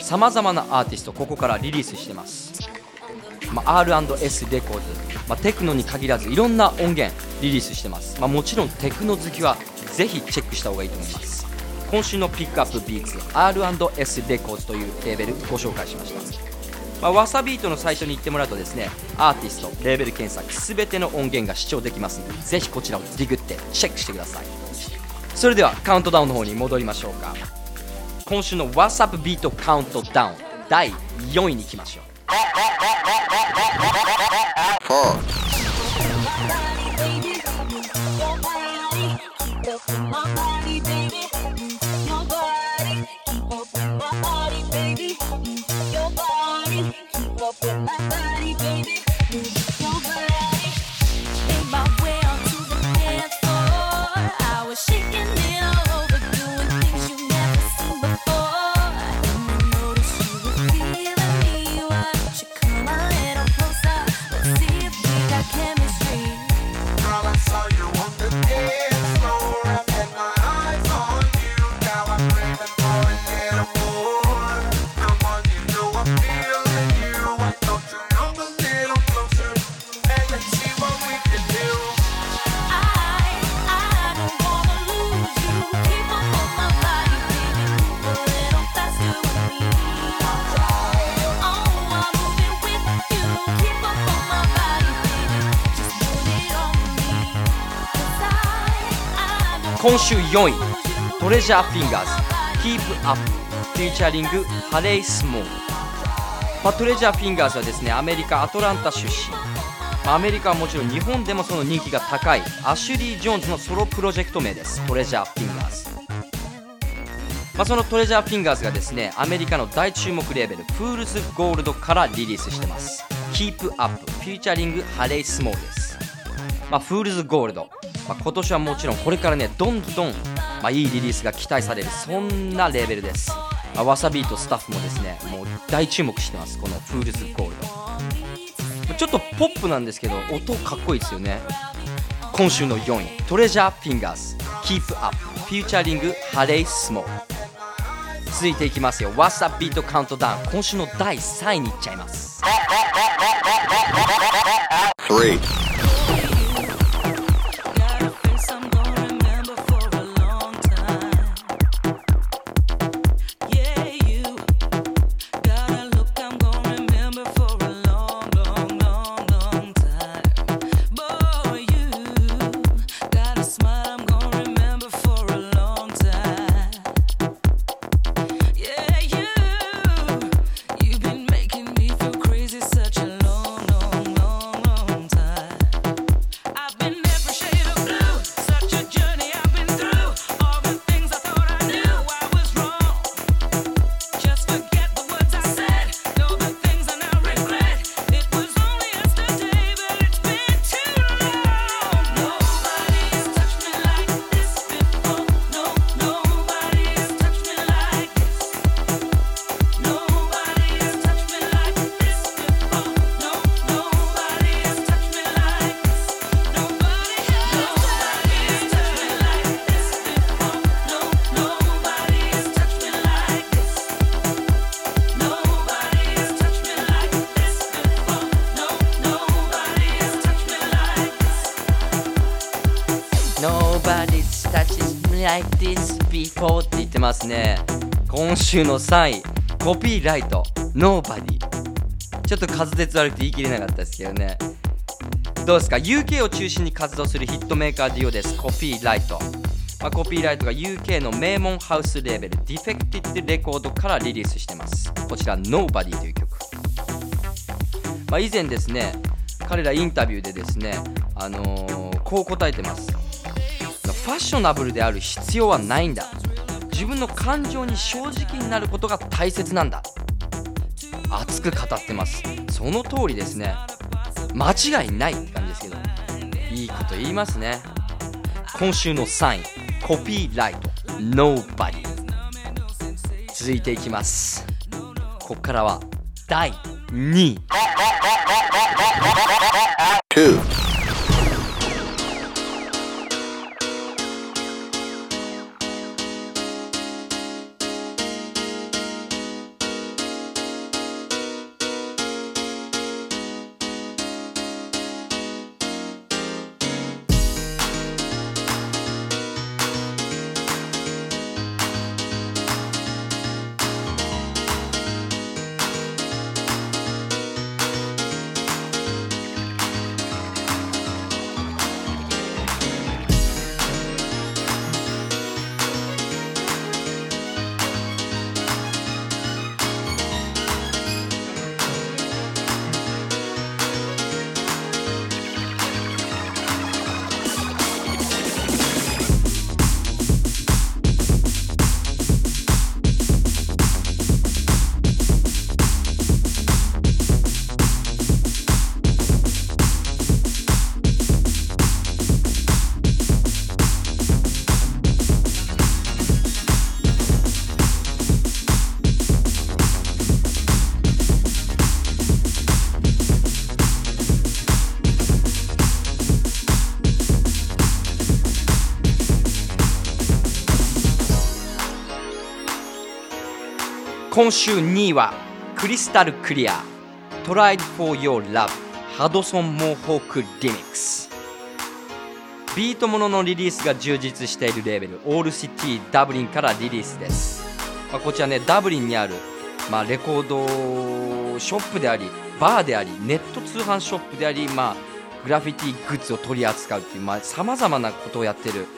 さまざまなアーティストここからリリースしてます。まあ、R&S レコーズ、まあ、テクノに限らずいろんな音源リリースしてます、まあ、もちろんテクノ好きはぜひチェックした方がいいと思います。今週のピックアップビーツ R&S レコーズというレーベルご紹介しました、まあ、わさビートのサイトに行ってもらうとですねアーティストレーベル検索すべての音源が試聴できますのでぜひこちらをディグってチェックしてください。それではカウントダウンの方に戻りましょうか。今週の WhatsApp ビートカウントダウン第4位に行きましょう。Four. Look at my body, baby. 週4位。トレジャーフィンガーズ Keep Up フィーチャリングハレイ・スモール、まあ、トレジャーフィンガーズはですねアメリカ・アトランタ出身、まあアメリカはもちろん日本でもその人気が高いアシュリー・ジョーンズのソロプロジェクト名です。トレジャーフィンガーズまあ、そのトレジャーフィンガーズがですねアメリカの大注目レーベルフールズゴールドからリリースしてます。Keep Up フィーチャリングハレイ・スモールです。まあ、フールズゴールド、まあ、今年はもちろんこれからねどんどん、まあ、いいリリースが期待されるそんなレーベルです、まあ、わさビートスタッフもですねもう大注目してますこのフールズゴールドちょっとポップなんですけど音かっこいいですよね。今週の4位トレジャーフィンガーズ Keep Up フィーチャリングハレイ・スモール続いていきますよ。わさビートカウントダウン。今週の第3位にいっちゃいます。3今週の3位コピーライト Nobody ちょっと滑舌悪くて言い切れなかったですけどね。どうですか？UK を中心に活動するヒットメーカーデュオです。コピーライト、まあ、コピーライトが UK の名門ハウスレーベル Defected レコードからリリースしてます。こちら Nobody という曲、まあ、以前ですね彼らインタビューでですね、あのーこう答えてます。ファッショナブルである必要はないんだ。自分の感情に正直になることが大切なんだ。熱く語ってます。その通りですね。間違いないって感じですけど。いいこと言いますね。今週の3位コピーライト。Nobody 続いていきます。ここからは第2位。今週2位はクリスタルクリア Tried for Your Love ハドソン・モーホーク・リミックス。ビートもののリリースが充実しているレーベルオールシティダブリンからリリースです、まあ、こちらねダブリンにある、まあ、レコードショップでありバーでありネット通販ショップであり、まあ、グラフィティグッズを取り扱うっていうさまざ、まなことをやってる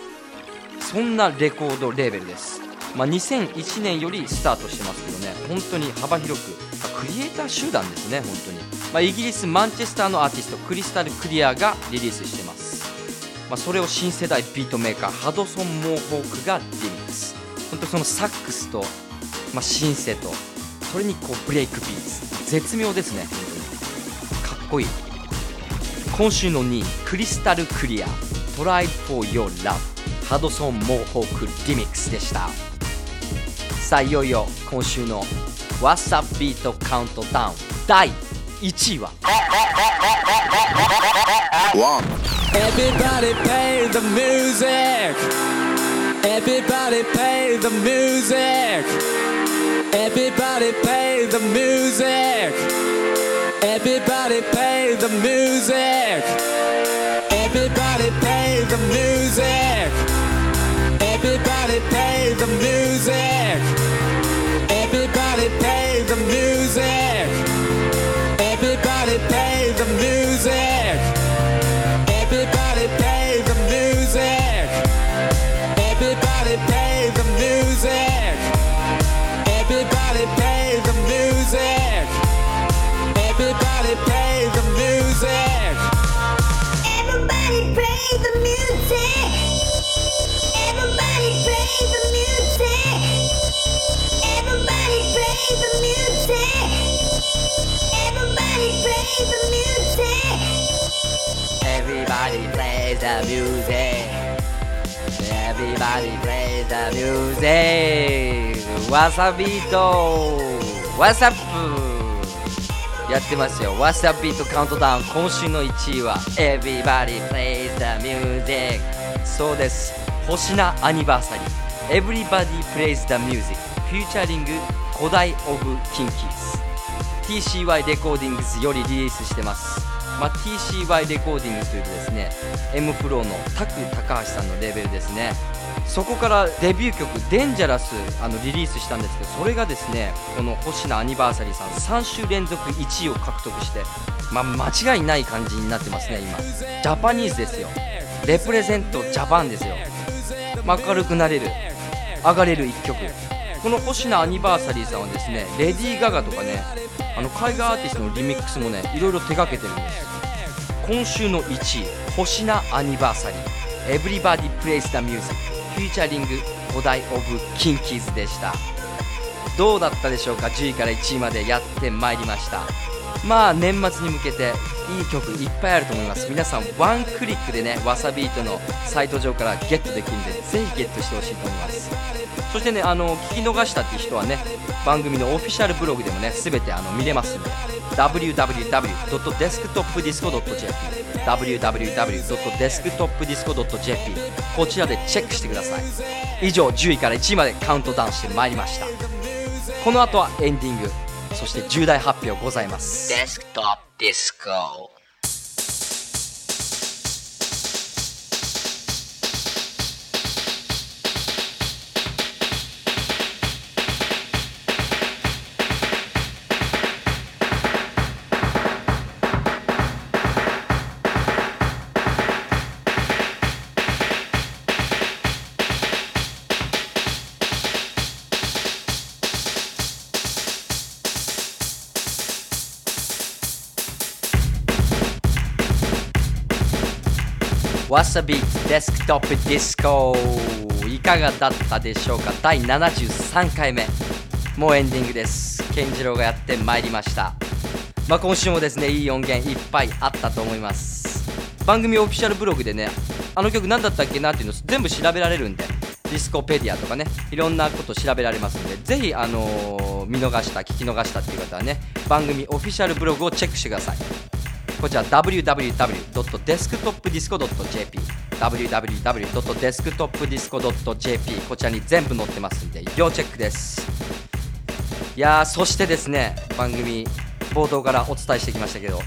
そんなレコードレーベルです、まあ、2001年よりスタートしてますけどね。本当に幅広く、まあクリエイター集団ですね本当に、まあ、イギリスマンチェスターのアーティストクリスタル・クリアがリリースしてます、まあ、それを新世代ビートメーカーハドソン・モーホークがリミックス。本当そのサックスと、まあ、シンセとそれにこうブレイクビーツ。絶妙ですね本当に。かっこいい。今週の2位クリスタルクリア Try for Your Love ハドソン・モーホークリミックスでした。さあいよいよ今週の What's Up Beat Countdown 第1位は Everybody pay the music. Everybody pay the music. Everybody pay the music. Everybody pay the music. Everybody pay the music. Everybody play the music. Everybody pay the music. Everybody pay the music. Music Everybody play the music わさビート What's up? やってますよ What's up beat カウントダウン今週の1位は Everybody plays the music そうです星名アニバーサリー Everybody plays the music フューチャリング古代オブキンキーズ TCY レコーディングズよりリリースしてますまあ、TCY レコーディングというですね M プロのタク高橋さんのレベルですね。そこからデビュー曲「デンジャラスあのリリースしたんですけどそれがですねこの星野アニバーサリーさん3週連続1位を獲得して、まあ、間違いない感じになってますね今。ジャパニーズですよ。レプレゼントジャパンですよ。明るくなれる上がれる1曲。この星野アニバーサリーさんはですねレディー・ガガとかねあの海外アーティストのリミックスもねいろいろ手掛けてるんです今週の1位星名アニバーサリー。Everybody Plays the Music フィーチャリング古代 of キンキーズでした。どうだったでしょうか？10位から1位までやってまいりました。まあ年末に向けていい曲いっぱいあると思います。皆さんワンクリックでねわさビートのサイト上からゲットできるんでぜひゲットしてほしいと思います。そしてねあの聞き逃したっていう人はね番組のオフィシャルブログでもね全てあの見れますんで www.desktopdisco.jp www.desktopdisco.jp こちらでチェックしてください。以上10位から1位までカウントダウンしてまいりました。この後はエンディング。そして重大発表ございます。デスクトップディスコ。トップディスコいかがだったでしょうか？第73回目。もうエンディングです。健次郎がやってまいりました。まあ今週もですねいい音源いっぱいあったと思います。番組オフィシャルブログでねあの曲何だったっけなっていうの全部調べられるんでディスコペディアとかねいろんなこと調べられますんでぜひあのー見逃した聞き逃したっていう方はね番組オフィシャルブログをチェックしてください。こちら www.desktopdisco.jp www.desktopdisco.jp こちらに全部載ってますんで要チェックです。いやーそしてですね番組冒頭からお伝えしてきましたけど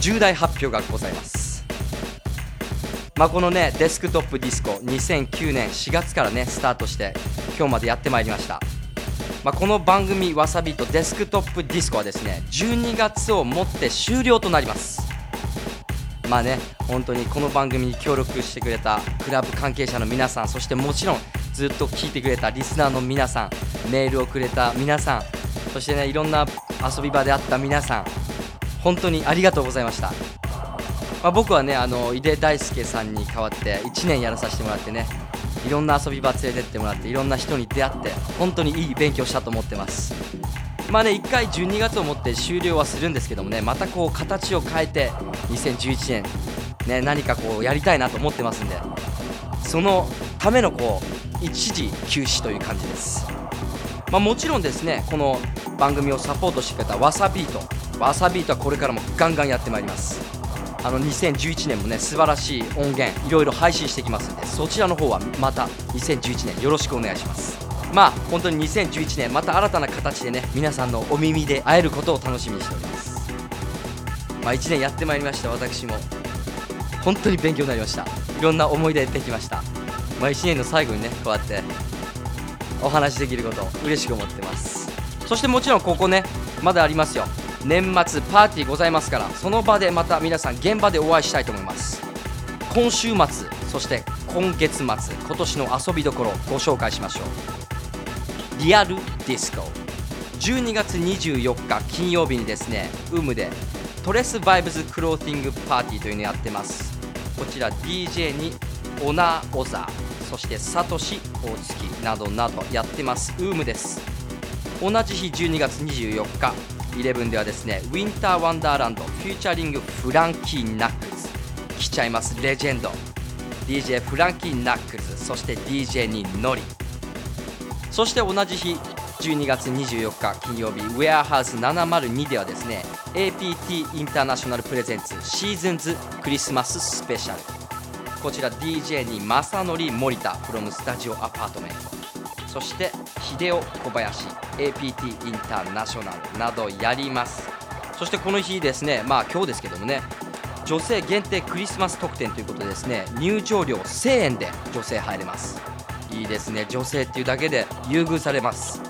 重大発表がございます。まあこのねデスクトップディスコ2009年4月からねスタートして今日までやってまいりました。まあ、この番組 Wasabeat デスクトップディスコはですね12月をもって終了となります。まあね本当にこの番組に協力してくれたクラブ関係者の皆さんそしてもちろんずっと聞いてくれたリスナーの皆さんメールをくれた皆さんそしてねいろんな遊び場であった皆さん本当にありがとうございました。まあ、僕はねあの井出大輔さんに代わって1年やらさせてもらってねいろんな遊び場連れてってもらっていろんな人に出会って本当にいい勉強したと思ってます。まあね1回12月をもって終了はするんですけどもねまたこう形を変えて2011年ね何かこうやりたいなと思ってますんでそのためのこう一時休止という感じです。まあ、もちろんですねこの番組をサポートしてくれたわさビートわさビートはこれからもガンガンやってまいります。あの2011年もね素晴らしい音源いろいろ配信してきますんでそちらの方はまた2011年よろしくお願いします。まあ本当に2011年また新たな形でね皆さんのお耳で会えることを楽しみにしております。まあ1年やってまいりました私も。本当に勉強になりました。いろんな思い出できました。まあ1年の最後にねこうやってお話しできることを嬉しく思ってます。そしてもちろんここねまだありますよ。年末パーティーございますからその場でまた皆さん現場でお会いしたいと思います。今週末そして今月末今年の遊びどころご紹介しましょう。リアルディスコ。12月24日金曜日にですね WOMB で Tres Vibes Closing Party というのをやってます。こちら DJ に Onur Özer そして Satoshi Otsuki などなどやってます。 WOMB です。同じ日12月24日11ではですね Winter Wonderland featuring Frankie Knuckles 来ちゃいますレジェンド DJ Frankie Knuckles そして DJ に Nori。そして同じ日12月24日金曜日ウェアハウス702ではですね APT インターナショナルプレゼンツシーズンズクリスマススペシャルこちら DJ に正則森田 from スタジオアパートメントそして秀夫小林 APT インターナショナルなどやります。そしてこの日ですねまあ今日ですけどもね女性限定クリスマス特典ということでですね入場料1000円で女性入れます。いいですね女性っていうだけで優遇されます。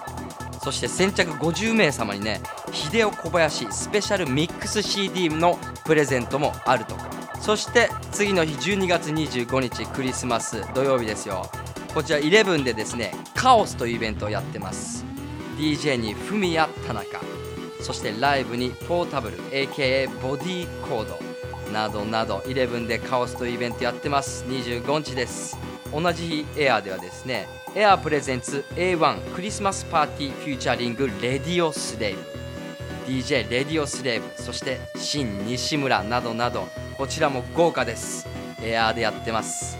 そして先着50名様にね秀夫小林スペシャルミックス CD のプレゼントもあると。そして次の日12月25日クリスマス土曜日ですよ。こちら11でですねカオスというイベントをやってます。DJ にフミヤ田中そしてライブにポータブル AKA ボディーコードなどなど11でカオスというイベントやってます。25日です。同じ日 AIR ではですねエアプレゼンツ A1 クリスマスパーティーフューチャリング Radio Slave DJ レディオスレイブそして Shin Nishimura などなどこちらも豪華です。 AIR でやってます。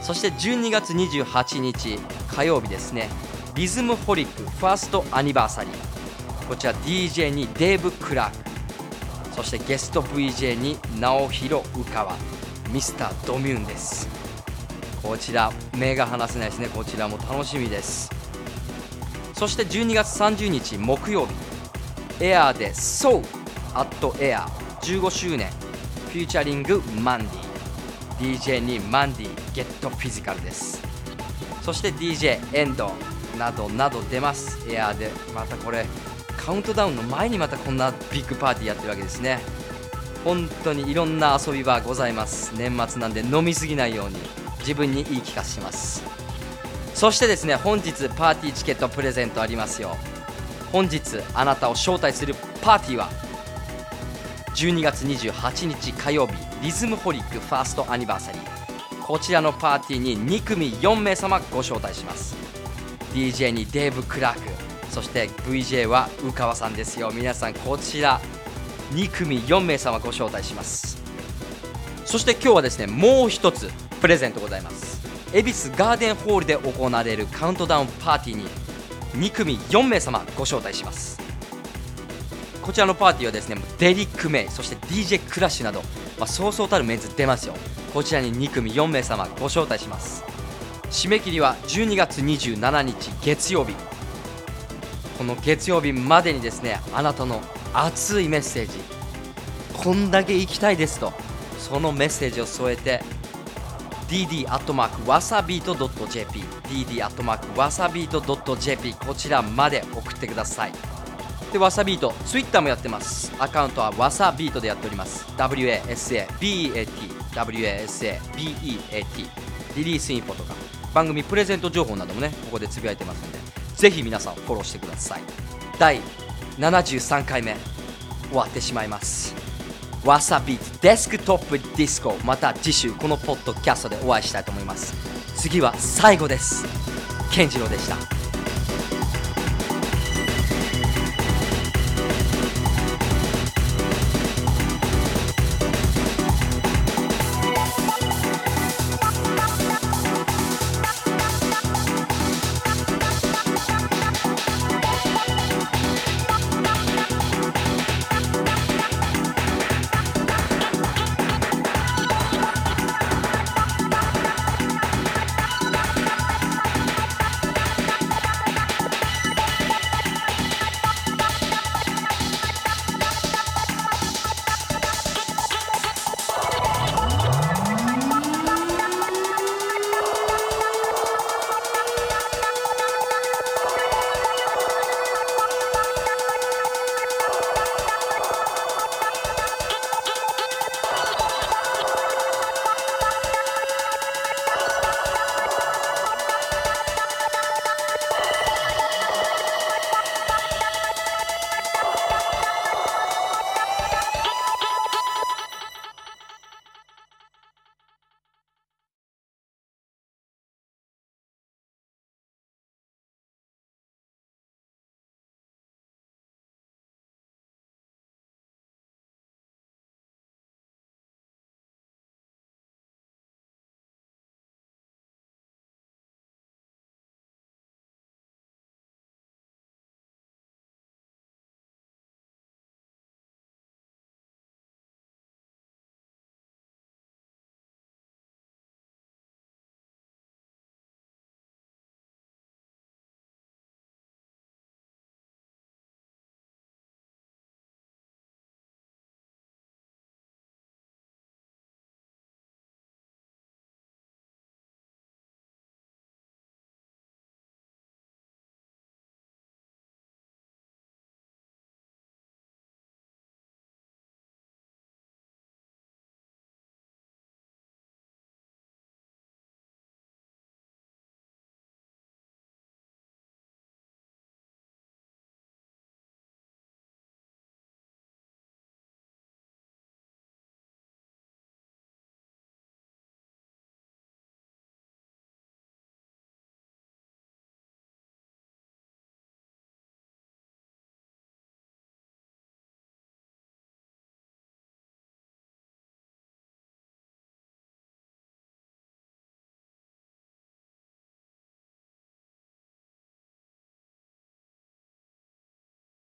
そして12月28日火曜日ですね。リズムホリック First Anniversary。こちら DJ に Dave Clarke。そしてゲスト VJ に直弘宇川。ミスタードミューンです。こちら目が離せないですね。こちらも楽しみです。そして12月30日木曜日。エアーで SOU at Air 15周年。フューチャリングマンディ DJ にマンディゲットフィジカルです。そして DJ エンドなどなど出ます。エアーでまたこれカウントダウンの前にまたこんなビッグパーティーやってるわけですね。本当にいろんな遊び場ございます。年末なんで飲みすぎないように自分に言い聞かせします。そしてですね本日パーティーチケットプレゼントありますよ。本日あなたを招待するパーティーは12月28日火曜日リズムホリックファーストアニバーサリー。こちらのパーティーに2組4名様ご招待します。DJ にデーブ・クラークそして VJ は宇川さんですよ。皆さんこちら2組4名様ご招待します。そして今日はですねもう一つプレゼントございます。恵比寿ガーデンホールで行われるカウントダウンパーティーに2組4名様ご招待します。こちらのパーティーはですねデリック・メイそして DJ クラッシュなど、ま、そうそうたるメンズ出ますよ。こちらに2組4名様ご招待します。締め切りは12月27日月曜日。この月曜日までにですねあなたの熱いメッセージこんだけ行きたいですとそのメッセージを添えて dd アットマークわさビート .jp dd アットマークわさビート .jp こちらまで送ってください。でわさビート。ツイッターもやってます。アカウントはわさビートでやっております。WASABEAT WASABEAT リリースインフォとか。番組プレゼント情報などもねここでつぶやいてますので。ぜひ皆さんフォローしてください。第73回目。終わってしまいます。 Wasabeat デスクトップディスコ。また次週このポッドキャストでお会いしたいと思います。次は最後です。健次郎でした。